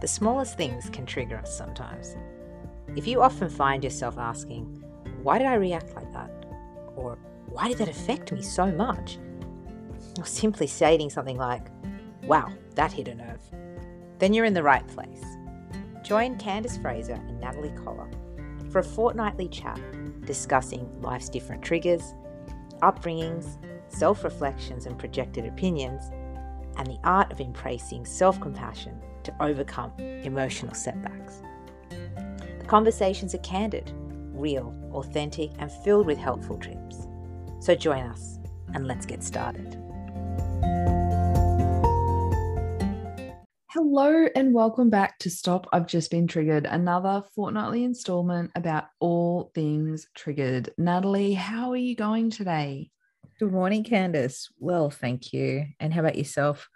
The smallest things can trigger us sometimes. If you often find yourself asking, Why did I react like that? Or Why did that affect me so much? Or simply stating something like, Wow, that hit a nerve, then you're in the right place. Join Candace Fraser and Natalie Collar for a fortnightly chat discussing life's different triggers, upbringings, self reflections, and projected opinions, and the art of embracing self compassion to overcome emotional setbacks. The conversations are candid, real, authentic, and filled with helpful tips. So join us and let's get started. Hello and welcome back to Stop I've Just Been Triggered, another fortnightly installment about all things triggered. Natalie, how are you going today? Good morning, Candace. Well, thank you. And how about yourself?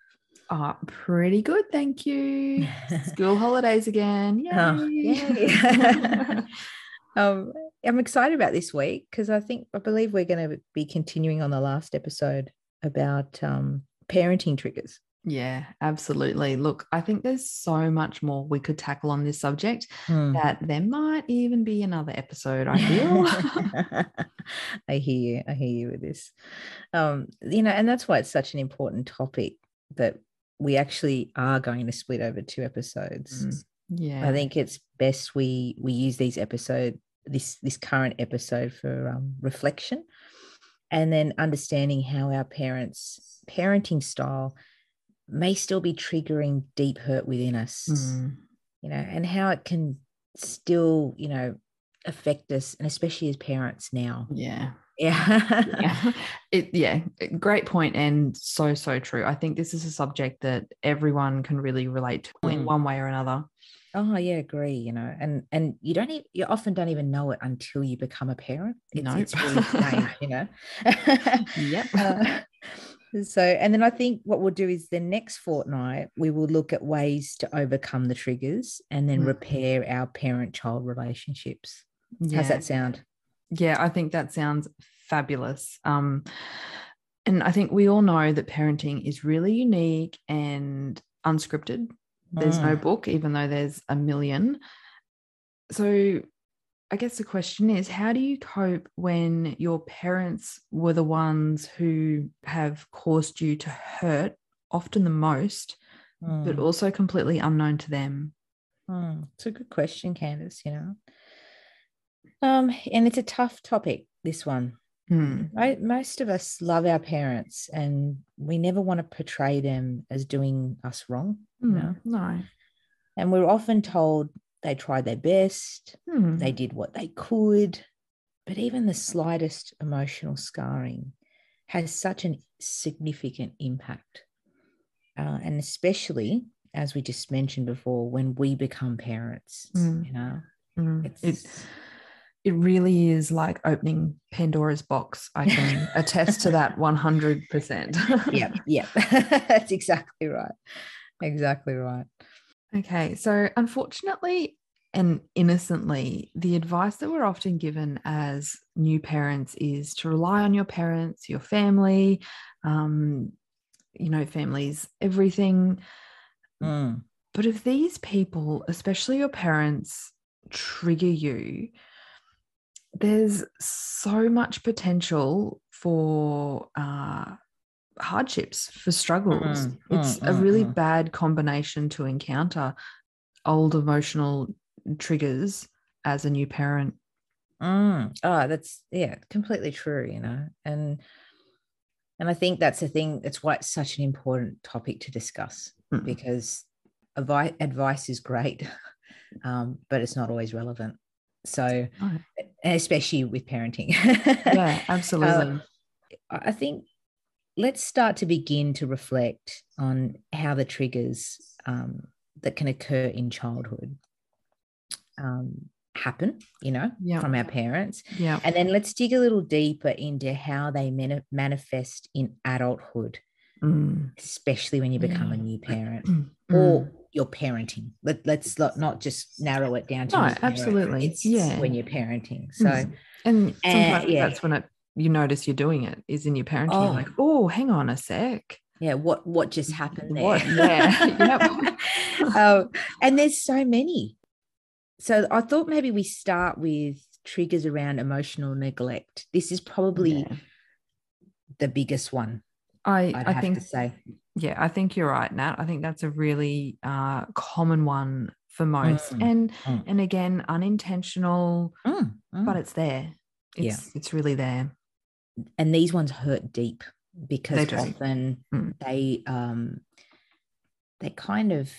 Oh, pretty good, thank you. School holidays again. Yay. Oh, yay. um, I'm excited about this week because I think I believe we're going to be continuing on the last episode about um, parenting triggers. Yeah, absolutely. Look, I think there's so much more we could tackle on this subject hmm. that there might even be another episode, I feel. I hear you. I hear you with this. Um, you know, and that's why it's such an important topic that we actually are going to split over two episodes. Mm. Yeah. I think it's best we we use these episode this this current episode for um, reflection and then understanding how our parents parenting style may still be triggering deep hurt within us, mm. you know, and how it can still, you know, affect us, and especially as parents now. Yeah. Yeah. yeah. It, yeah. Great point and so, so true. I think this is a subject that everyone can really relate to mm. in one way or another. Oh yeah, agree. You know, and and you don't even, you often don't even know it until you become a parent. It's, no. it's really strange, you know. yep. Uh, so, and then I think what we'll do is the next fortnight, we will look at ways to overcome the triggers and then mm. repair our parent child relationships. Yeah. How's that sound? Yeah, I think that sounds fabulous. Um, and I think we all know that parenting is really unique and unscripted. There's mm. no book, even though there's a million. So I guess the question is how do you cope when your parents were the ones who have caused you to hurt, often the most, mm. but also completely unknown to them? Mm. It's a good question, Candace, you know. Um, and it's a tough topic, this one. Mm. Right? Most of us love our parents and we never want to portray them as doing us wrong. You hmm. know? No. And we're often told they tried their best, hmm. they did what they could, but even the slightest emotional scarring has such a significant impact. Uh, and especially, as we just mentioned before, when we become parents, you know, it's. It, it really is like opening Pandora's box. I can attest to that 100%. yeah, yeah. That's exactly right. Exactly right. Okay. So, unfortunately and innocently, the advice that we're often given as new parents is to rely on your parents, your family, um, you know, families, everything. Mm. But if these people, especially your parents, trigger you, there's so much potential for uh, hardships, for struggles. Mm, it's mm, a really mm, bad combination to encounter old emotional triggers as a new parent. Mm. Oh, that's yeah, completely true, you know. And and I think that's the thing, that's why it's such an important topic to discuss mm. because advice advice is great, um, but it's not always relevant. So oh. Especially with parenting. yeah, absolutely. Um, I think let's start to begin to reflect on how the triggers um, that can occur in childhood um, happen, you know, yeah. from our parents. Yeah. And then let's dig a little deeper into how they mani- manifest in adulthood, mm. especially when you become a new parent mm. or you're parenting. Let, let's not, not just narrow it down to no, absolutely. It's yeah. when you're parenting. So, mm. and sometimes uh, yeah. that's when it you notice you're doing it is in your parenting. Oh. Like, oh, hang on a sec. yeah what what just happened there What? Yeah. um, and there's so many so i thought maybe we start with triggers around emotional neglect this is probably Yeah. the biggest one I, i'd I have think to say Yeah, I think you're right, Nat. I think that's a really uh, common one for most, Mm, and mm. and again, unintentional, Mm, mm. but it's there. Yeah. It's it's really there. and these ones hurt deep because They often Mm. they um they kind of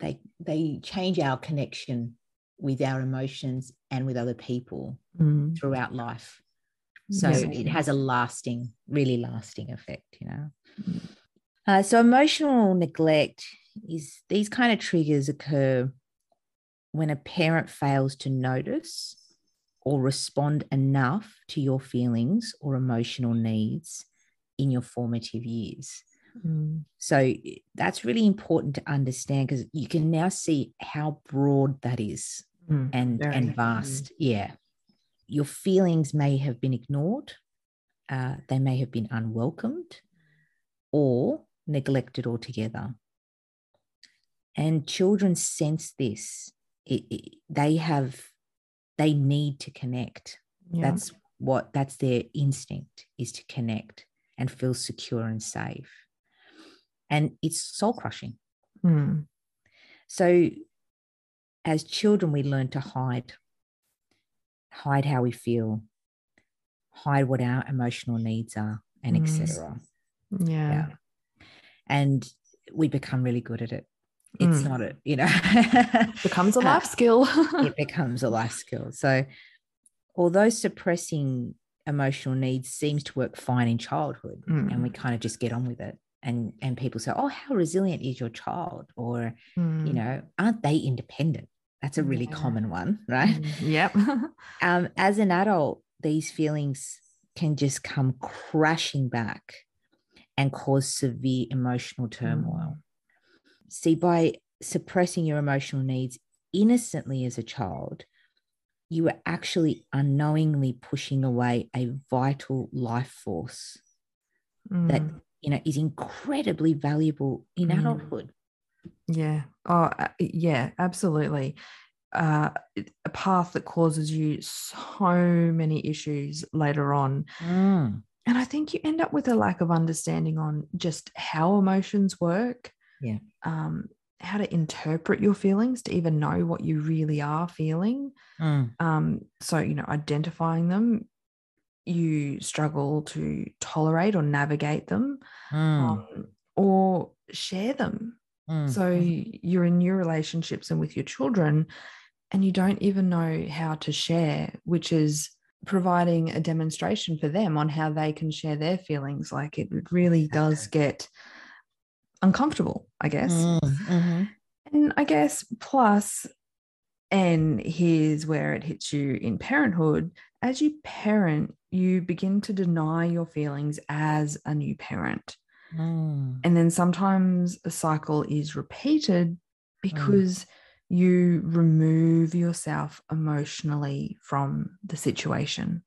they they change our connection with our emotions and with other people Mm. throughout life so Yeah. it has a lasting really lasting effect you know Mm. Uh, so emotional neglect is these kind of triggers occur when a parent fails to notice or respond enough to your feelings or emotional needs in your formative years Mm. so that's really important to understand because you can now see how broad that is Mm. and Very. and vast yeah your feelings may have been ignored uh, they may have been unwelcomed or neglected altogether and children sense this it, it- they have they need to connect Yeah. that's what that's their instinct is to connect and feel secure and safe and it's soul crushing Mm. so, as children, we learn to hide, hide how we feel, hide what our emotional needs are, and Mm. etc. yeah. Yeah. And we become really good at it. It's Mm. not a, you know, Becomes a Uh, life skill. it becomes a life skill. So, although suppressing emotional needs seems to work fine in childhood, and we Mm. kind of just get on with it, and and people say, "Oh, how resilient is your child?" or you Mm. know, aren't they independent? That's a really Yeah. common one, right? Mm. Yep. Um, as an adult, these feelings can just come crashing back and cause severe emotional turmoil. See, by suppressing your emotional needs innocently as a child, you are actually unknowingly pushing away a vital life force that Mm. you know is incredibly valuable in Mm. adulthood. Yeah. Oh, uh, yeah, absolutely. Uh, a path that causes you so many issues later on. Mm. And I think you end up with a lack of understanding on just how emotions work. Yeah. Um, how to interpret your feelings to even know what you really are feeling. Mm. Um, so, you know, identifying them, you struggle to tolerate or navigate them Mm. um, or share them. Mm. So you're in new relationships and with your children, and you don't even know how to share, which is providing a demonstration for them on how they can share their feelings. Like it really does get uncomfortable, I guess. Mm. Mhm. And I guess plus, and here's where it hits you in parenthood as you parent, you begin to deny your feelings as a new parent. Mm. And then sometimes a cycle is repeated because you remove yourself emotionally from the situation.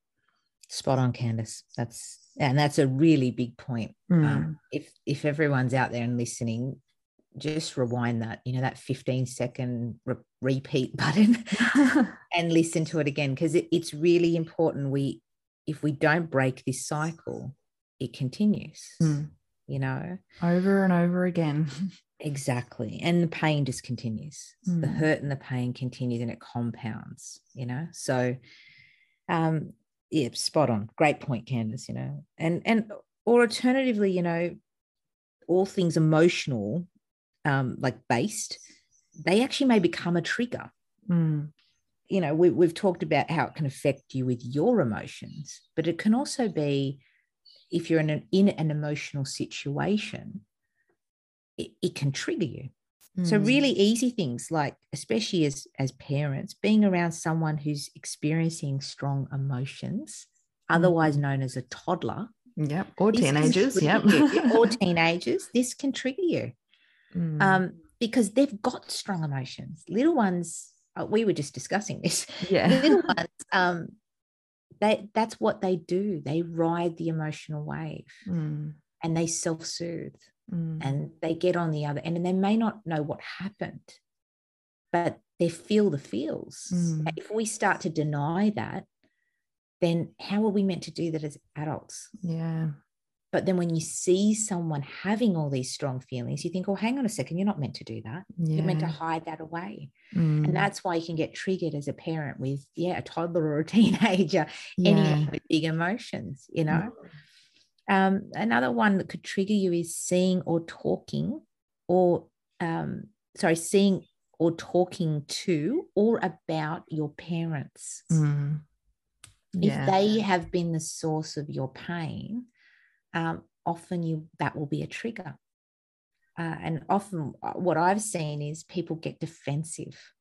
Spot on, Candace. That's and that's a really big point. Mm. Um, if if everyone's out there and listening, just rewind that. You know that fifteen second re- repeat button and listen to it again because it, it's really important. We if we don't break this cycle, it continues. Mm. You know Over and over again. exactly, and the pain just continues. The Mm. hurt and the pain continues, and it compounds. You know so. Um, yeah, spot on. Great point, Candace. You know, and and or alternatively, you know, all things emotional, um, like based, they actually may become a trigger. Mm. You know, we, we've talked about how it can affect you with your emotions, but it can also be if you're in an in an emotional situation, it, it can trigger you. So Mm. really easy things like, especially as as parents, being around someone who's experiencing strong emotions, otherwise known as a toddler, Yep. Or teenagers. Yep. you. or teenagers, this can trigger you Mm. um, because they've got strong emotions. Little ones, uh, we were just discussing this. yeah. Little ones, um, they that's what they do. They ride the emotional wave, Mm. and they self-soothe Mm. and they get on the other end and they may not know what happened but they feel the feels Mm. if we start to deny that then how are we meant to do that as adults yeah. but then when you see someone having all these strong feelings you think oh hang on a second you're not meant to do that Yeah. you're meant to hide that away Mm. and that's why you can get triggered as a parent with yeah a toddler or a teenager yeah. any big emotions you know um, another one that could trigger you is seeing or talking or um, sorry seeing or talking to or about your parents Mm. Yeah. if they have been the source of your pain um, often you that will be a trigger uh, and often uh, what i've seen is people get defensive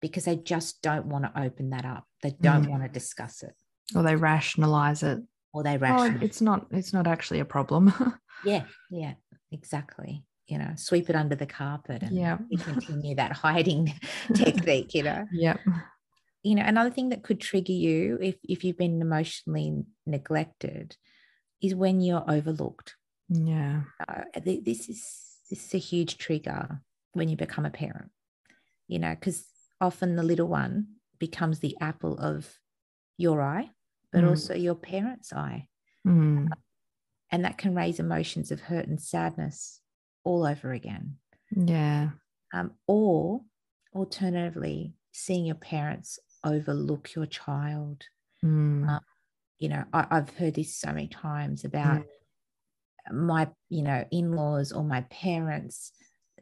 because they just don't want to open that up they don't Mm. want to discuss it or they rationalize it. Or they Oh, it's not. It's not actually a problem. Yeah, yeah, exactly. You know, sweep it under the carpet and Yeah. continue that hiding technique, you know. yep. You know, another thing that could trigger you if, if you've been emotionally neglected is when you're overlooked. Yeah. Uh, this is this is a huge trigger when you become a parent, you know, because often the little one becomes the apple of your eye, but Mm. also your parent's eye. Mm. And that can raise emotions of hurt and sadness all over again. Yeah. um, or alternatively seeing your parents overlook your child Mm. Uh, you know I, i've heard this so many times about my you know in-laws or my parents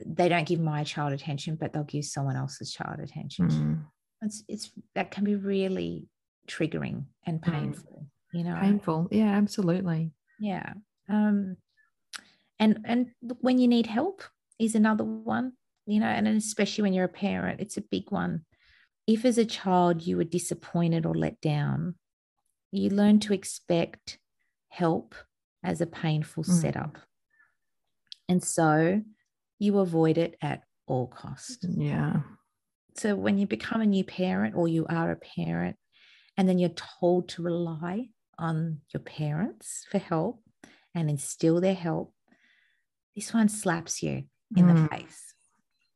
they don't give my child attention but they'll give someone else's child attention Mm. it's it's that can be really triggering and Mm. painful you know Painful. Yeah. Absolutely. yeah um and and when you need help is another one you know and especially when you're a parent it's a big one if as a child you were disappointed or let down you learn to expect help as a painful Mm. setup and so you avoid it at all cost Yeah. so when you become a new parent or you are a parent and then you're told to rely on your parents for help and instill their help this one slaps you in the Mm. face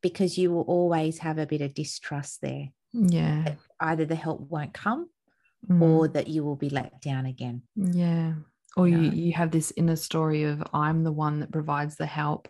because you will always have a bit of distrust there Yeah. either the help won't come Mm. or that you will be let down again yeah. Or you, you have this inner story of I'm the one that provides the help.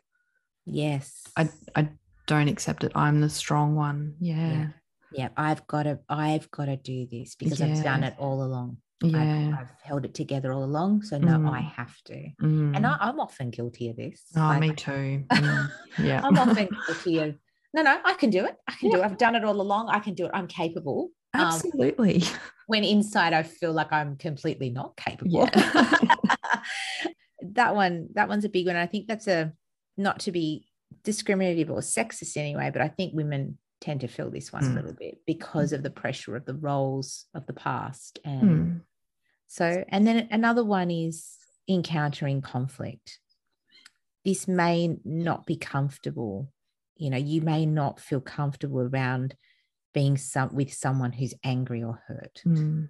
yes I I don't accept it. I'm the strong one. Yeah. yeah yeah i've got to i've got to do this because i've done it all along Yeah. I've, I've held it together all along so no i Mm. have to Mm. and I, i'm often guilty of this oh, Like, me too. Mm. Yeah. I'm often guilty of, no, no, I can do it. I can do it. I've done it all along. I can do it. I'm capable. Um, Absolutely. when inside I feel like I'm completely not capable. Yeah. that one, that one's a big one. I think that's a not to be discriminative or sexist anyway, but I think women tend to feel this one Mm. a little bit because of the pressure of the roles of the past. And Mm. so, and then another one is encountering conflict. This may not be comfortable. You know, you may not feel comfortable around being some with someone who's angry or hurt. Mm.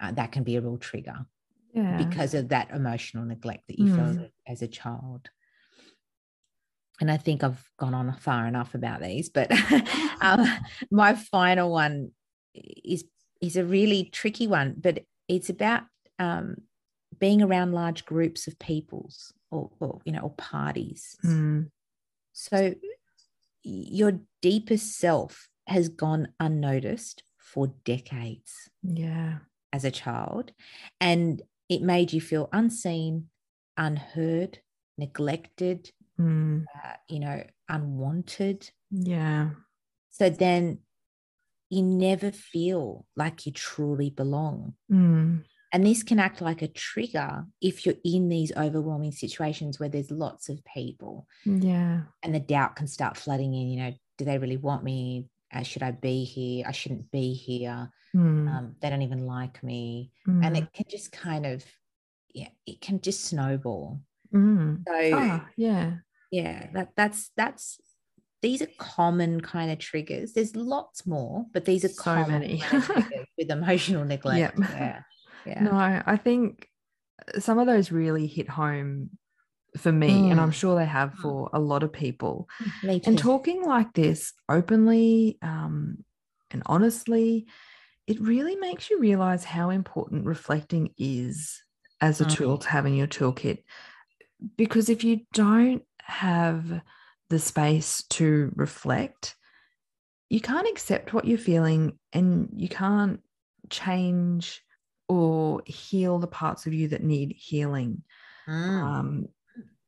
Uh, that can be a real trigger Yeah. because of that emotional neglect that you Mm. felt as a child. And I think I've gone on far enough about these, but um, my final one is is a really tricky one, but it's about um, being around large groups of peoples or, or you know or parties. Mm. So your deepest self has gone unnoticed for decades Yeah. as a child and it made you feel unseen unheard neglected Mm. uh, you know unwanted Yeah. so then you never feel like you truly belong Mm. and this can act like a trigger if you're in these overwhelming situations where there's lots of people Yeah. and the doubt can start flooding in you know do they really want me uh, should i be here i shouldn't be here Mm. um, they don't even like me and Mm. it can just kind of yeah it can just snowball Mm. so Ah, yeah. Yeah that that's that's these are common kind of triggers there's lots more but these are So common many. kind of with emotional neglect Yep. yeah yeah No, I think some of those really hit home for me, and I'm Mm. sure they have for a lot of people. Me too. And talking like this openly um, and honestly, it really makes you realize how important reflecting is as a tool Mm. to have in your toolkit. Because if you don't have the space to reflect, you can't accept what you're feeling and you can't change or heal the parts of you that need healing. Mm. Um,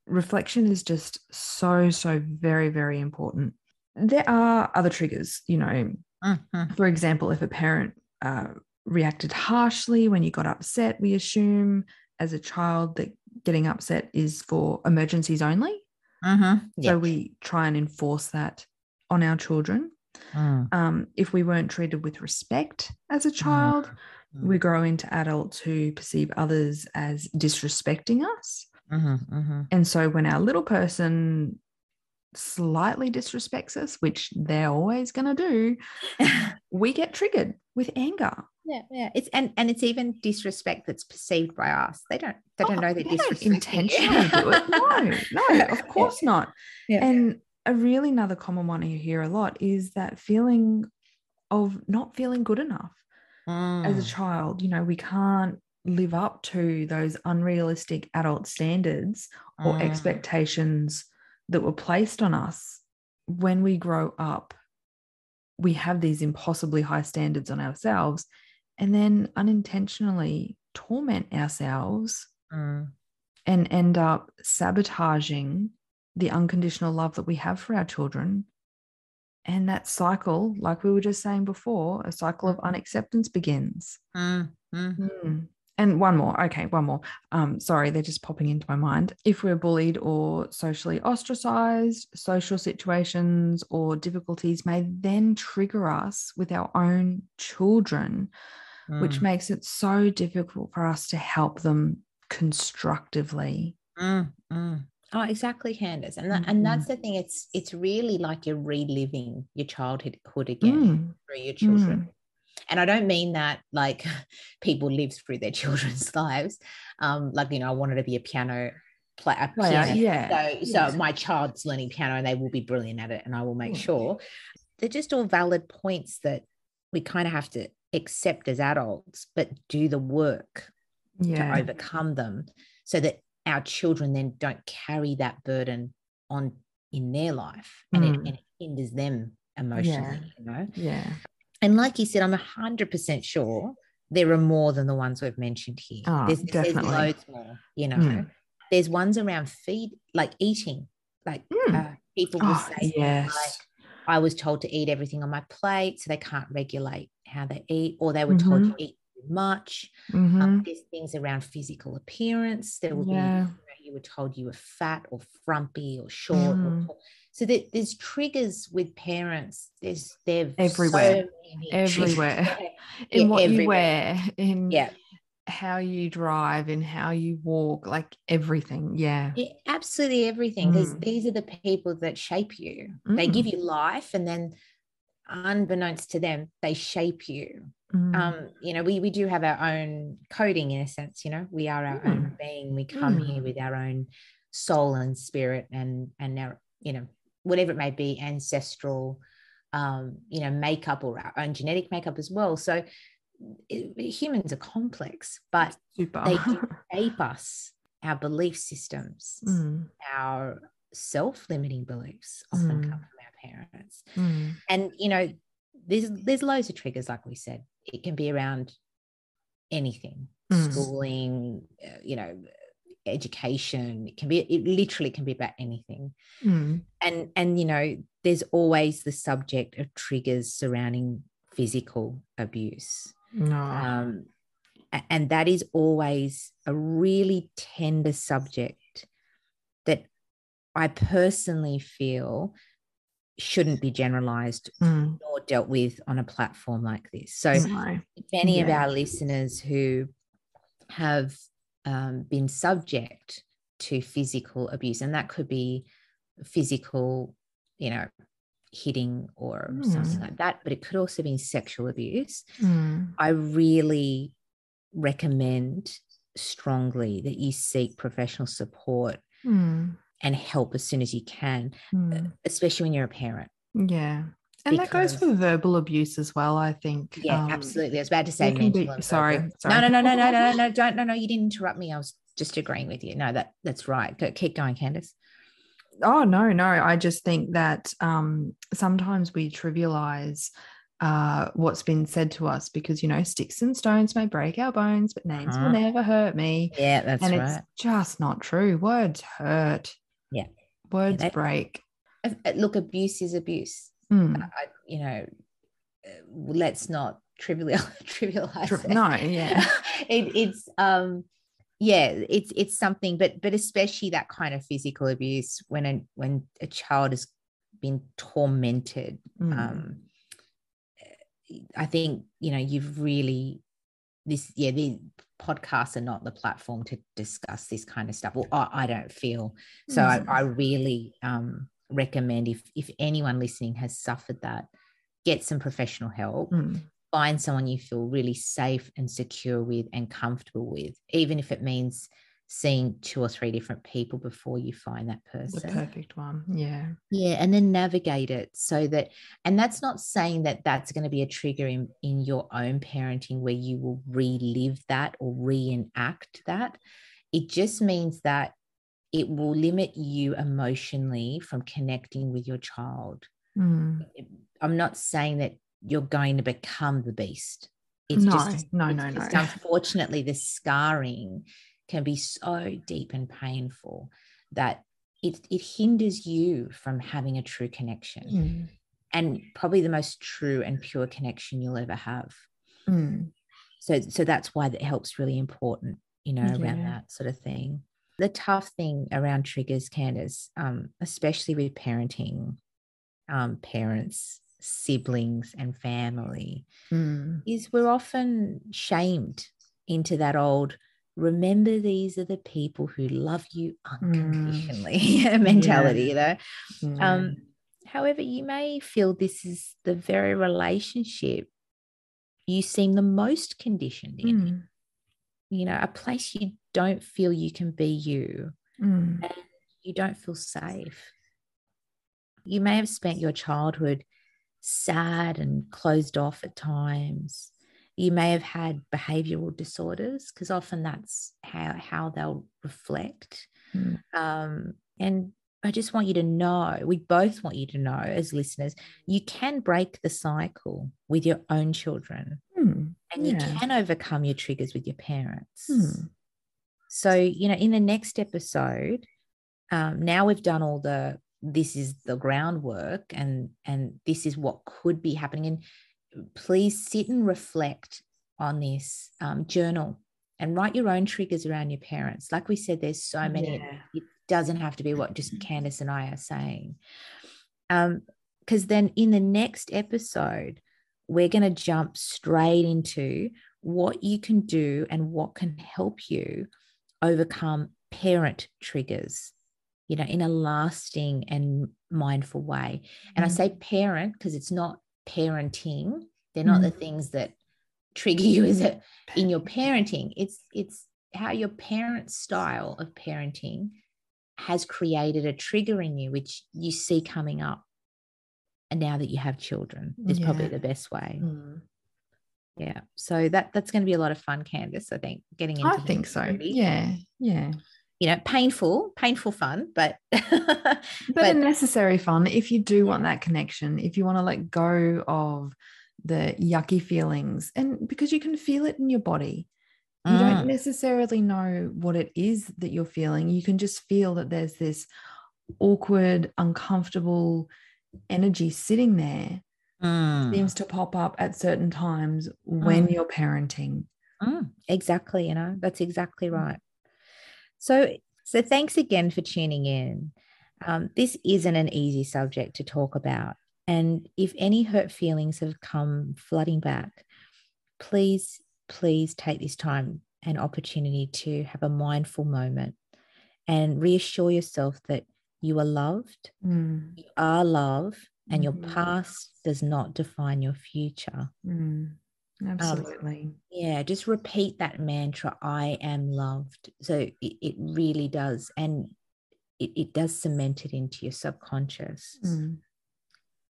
reflection is just so, so very, very important. There are other triggers, you know, Mhm. for example, if a parent uh, reacted harshly when you got upset, we assume as a child that getting upset is for emergencies only. Mhm. So we try and enforce that on our children. Mm. Um, if we weren't treated with respect as a child, Mm. we grow into adults who perceive others as disrespecting us. Mhm. Mhm. And so when our little person slightly disrespects us, which they're always going to do, we get triggered with anger. Yeah, yeah. It's and and it's even disrespect that's perceived by us. They don't they don't Oh, know they're they don't intentionally do it. No, no, of course not. Yeah. And a really another common one you hear a lot is that feeling of not feeling good enough as a Mm. child. You know, we can't live up to those unrealistic adult standards or Mm. expectations that were placed on us when we grow up. We have these impossibly high standards on ourselves and then unintentionally torment ourselves Mm. and end up sabotaging the unconditional love that we have for our children. And that cycle, like we were just saying before, a cycle of unacceptance begins. Mm. Mm. Mm. And one more. Okay, one more. Um, sorry, they're just popping into my mind. If we're bullied or socially ostracized, social situations or difficulties may then trigger us with our own children, which Mm. makes it so difficult for us to help them constructively. Mm, mm. Oh, exactly, Candace. And that, and that's the thing. It's it's really like you're reliving your childhood again Mm, through your children. Mm. And I don't mean that like people live through their children's lives. Um, like you know, I wanted to be a piano Player, pianist. yeah, So so yes. my child's learning piano and they will be brilliant at it, and I will make Mm. sure. They're just all valid points that we kind of have to accept as adults, but do the work Yeah. to overcome them so that our children then don't carry that burden on in their life and, it, Mm. and it hinders them emotionally you know Yeah. And like you said i'm 100% sure there are more than the ones we've mentioned here Oh, there's, there's definitely. loads more you know Mm. there's ones around feed like eating like Mm. uh, people will Oh, say yes. like, I was told to eat everything on my plate, so they can't regulate how they eat, or they were told Mhm. to eat too much. Mhm. Um, there's things around physical appearance. There will Yeah. be, you, know, you were told you were fat or frumpy or short. Mm. tall. So there, there's triggers with parents. There's they're Everywhere. so Everywhere. in Yeah, what you wear, in yeah, how you drive, in how you walk, like everything. Yeah. Yeah, absolutely everything because Mm. these are the people that shape you they give Mm. you life and then unbeknownst to them they shape you Mm. um you know we we do have our own coding in a sense you know we are our own being we come Mm. here with our own soul and spirit and and our you know whatever it may be ancestral um you know makeup or our own genetic makeup as well so it, humans are complex but Super. they shape us our belief systems Mm, our self-limiting beliefs often Mm. come from our parents mm, and you know there's there's loads of triggers like we said it can be around anything Mm. schooling uh, you know education it can be it literally can be about anything mm. and and you know there's always the subject of triggers surrounding physical abuse No. um, and that is always a really tender subject that I personally feel shouldn't be generalized Mm, nor dealt with on a platform like this. So, no. if any of our listeners who have um, been subject to physical abuse, and that could be physical, you know, hitting or something Mm. like that, but it could also be sexual abuse. Mm, I really recommend strongly that you seek professional support Mm. and help as soon as you can, Mm. especially when you're a parent. Yeah. And that goes for verbal abuse as well, I think. Yeah, Um, absolutely. I was about to say be- sorry, sorry. No, no, no, no, no, no, no, don't, no, no. You didn't interrupt me. I was just agreeing with you. No, that that's right. Go, keep going, Candace. Oh no, no. I just think that um, sometimes we trivialize uh, what's been said to us because you know sticks and stones may break our bones, but names Uh-huh. will never hurt me. Yeah, that's and right. it's just not true. Words hurt. Yeah. Words they- break. Uh, Look, abuse is abuse. Mm. I, you know, uh, let's not trivial trivialize. Tri- it. no, yeah. it, it's um, yeah, it's it's something, but but especially that kind of physical abuse when a when a child has been tormented. Mm. Um, I think you know you've really this yeah the podcasts are not the platform to discuss this kind of stuff. Well, I, I don't feel so. I, Mm. I really um, recommend if if anyone listening has suffered that, get some professional help. Mm. Find someone you feel really safe and secure with and comfortable with, even if it means seeing two or three different people before you find that person. the perfect one. Yeah. Yeah, and then navigate it so that, and that's not saying that that's going to be a trigger in, in your own parenting where you will relive that or reenact that. It just means that it will limit you emotionally from connecting with your child. Mm. I'm not saying that you're going to become the beast. It's No, just, no, it's no, just no. unfortunately, the scarring can be so deep and painful that it, it hinders you from having a true connection Mm. and probably the most true and pure connection you'll ever have. Mm. So, so that's why that help's really important, you know, around Yeah. that sort of thing. The tough thing around triggers, Candace, um, especially with parenting, um, parents, siblings, and family, Mm. is we're often shamed into that old remember these are the people who love you unconditionally mentality you know Yeah. um however you may feel this is the very relationship you seem the most conditioned in Mm. You know a place you don't feel you can be you Mm. you don't feel safe you may have spent your childhood sad and closed off at times you may have had behavioral disorders because often that's how how they'll reflect Mm. um, and i just want you to know we both want you to know as listeners you can break the cycle with your own children And you can overcome your triggers with your parents. Hmm. so you know in the next episode um, now we've done all the this is the groundwork and and this is what could be happening. And please sit and reflect on this um, journal and write your own triggers around your parents. Like we said there's so many Yeah. it doesn't have to be what just candace and i are saying. Um because then in the next episode we're going to jump straight into what you can do and what can help you overcome parent triggers you know in a lasting and mindful way. And i Mm. say parent because it's not parenting. They're not the things that trigger you as a in your parenting it's it's how your parent style of parenting has created a trigger in you which you see coming up and now that you have children is probably the best way Mm. yeah so that that's going to be a lot of fun candace i think getting into I think so. Yeah. Yeah. you know painful painful fun but but, But- a necessary fun if you do want that connection if you want to let go of the yucky feelings and because you can feel it in your body you Mm. don't necessarily know what it is that you're feeling you can just feel that there's this awkward uncomfortable energy sitting there Mm. seems to pop up at certain times when Mm. you're parenting Mm, exactly you know that's exactly Mm. right so so thanks again for tuning in um, this isn't an easy subject to talk about and if any hurt feelings have come flooding back please please take this time and opportunity to have a mindful moment and reassure yourself that you are loved Mm, you are love and your Mhm. past does not define your future mm, absolutely yeah just repeat that mantra i am loved so it, it really does and it, it does cement it into your subconscious. Mm.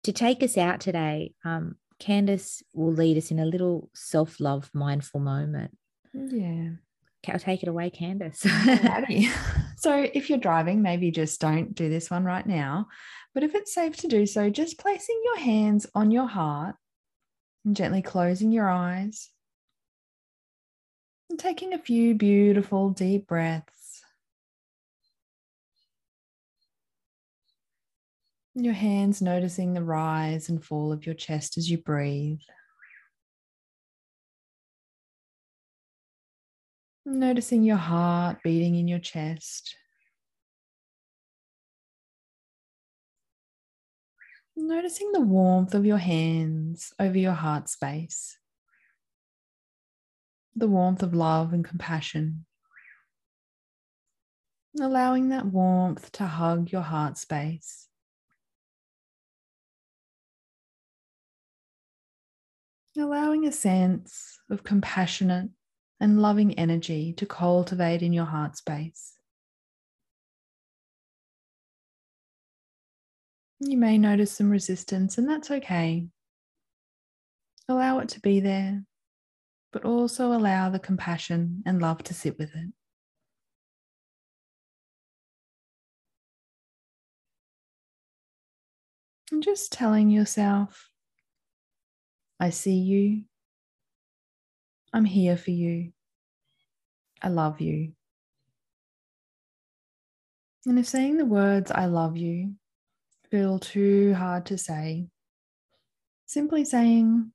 To take us out today, um, Candace will lead us in a little self love mindful moment. Yeah. I'll take it away, Candace. So if you're driving, maybe just don't do this one right now. But if it's safe to do so, just placing your hands on your heart and gently closing your eyes and taking a few beautiful deep breaths. Your hands noticing the rise and fall of your chest as you breathe. Noticing your heart beating in your chest. Noticing the warmth of your hands over your heart space. The warmth of love and compassion. Allowing that warmth to hug your heart space. Allowing a sense of compassionate and loving energy to cultivate in your heart space. You may notice some resistance, and that's okay. Allow it to be there, but also allow the compassion and love to sit with it. And just telling yourself, I see you. I'm here for you. I love you. And if saying the words, I love you, feel too hard to say, simply saying,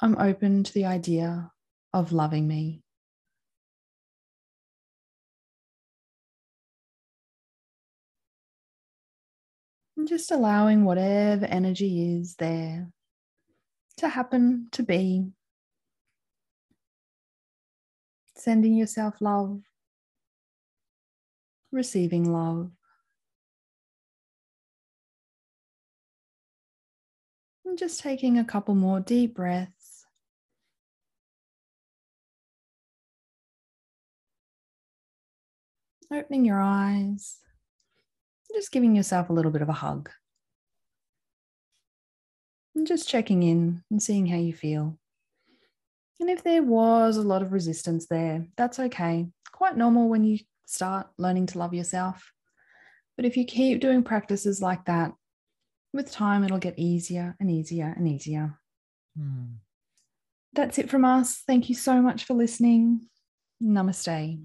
I'm open to the idea of loving me. And just allowing whatever energy is there to happen to be. Sending yourself love, receiving love. And just taking a couple more deep breaths. Opening your eyes, just giving yourself a little bit of a hug. And just checking in and seeing how you feel. And if there was a lot of resistance there, that's okay. Quite normal when you start learning to love yourself. But if you keep doing practices like that, with time, it'll get easier and easier and easier. Hmm. That's it from us. Thank you so much for listening. Namaste.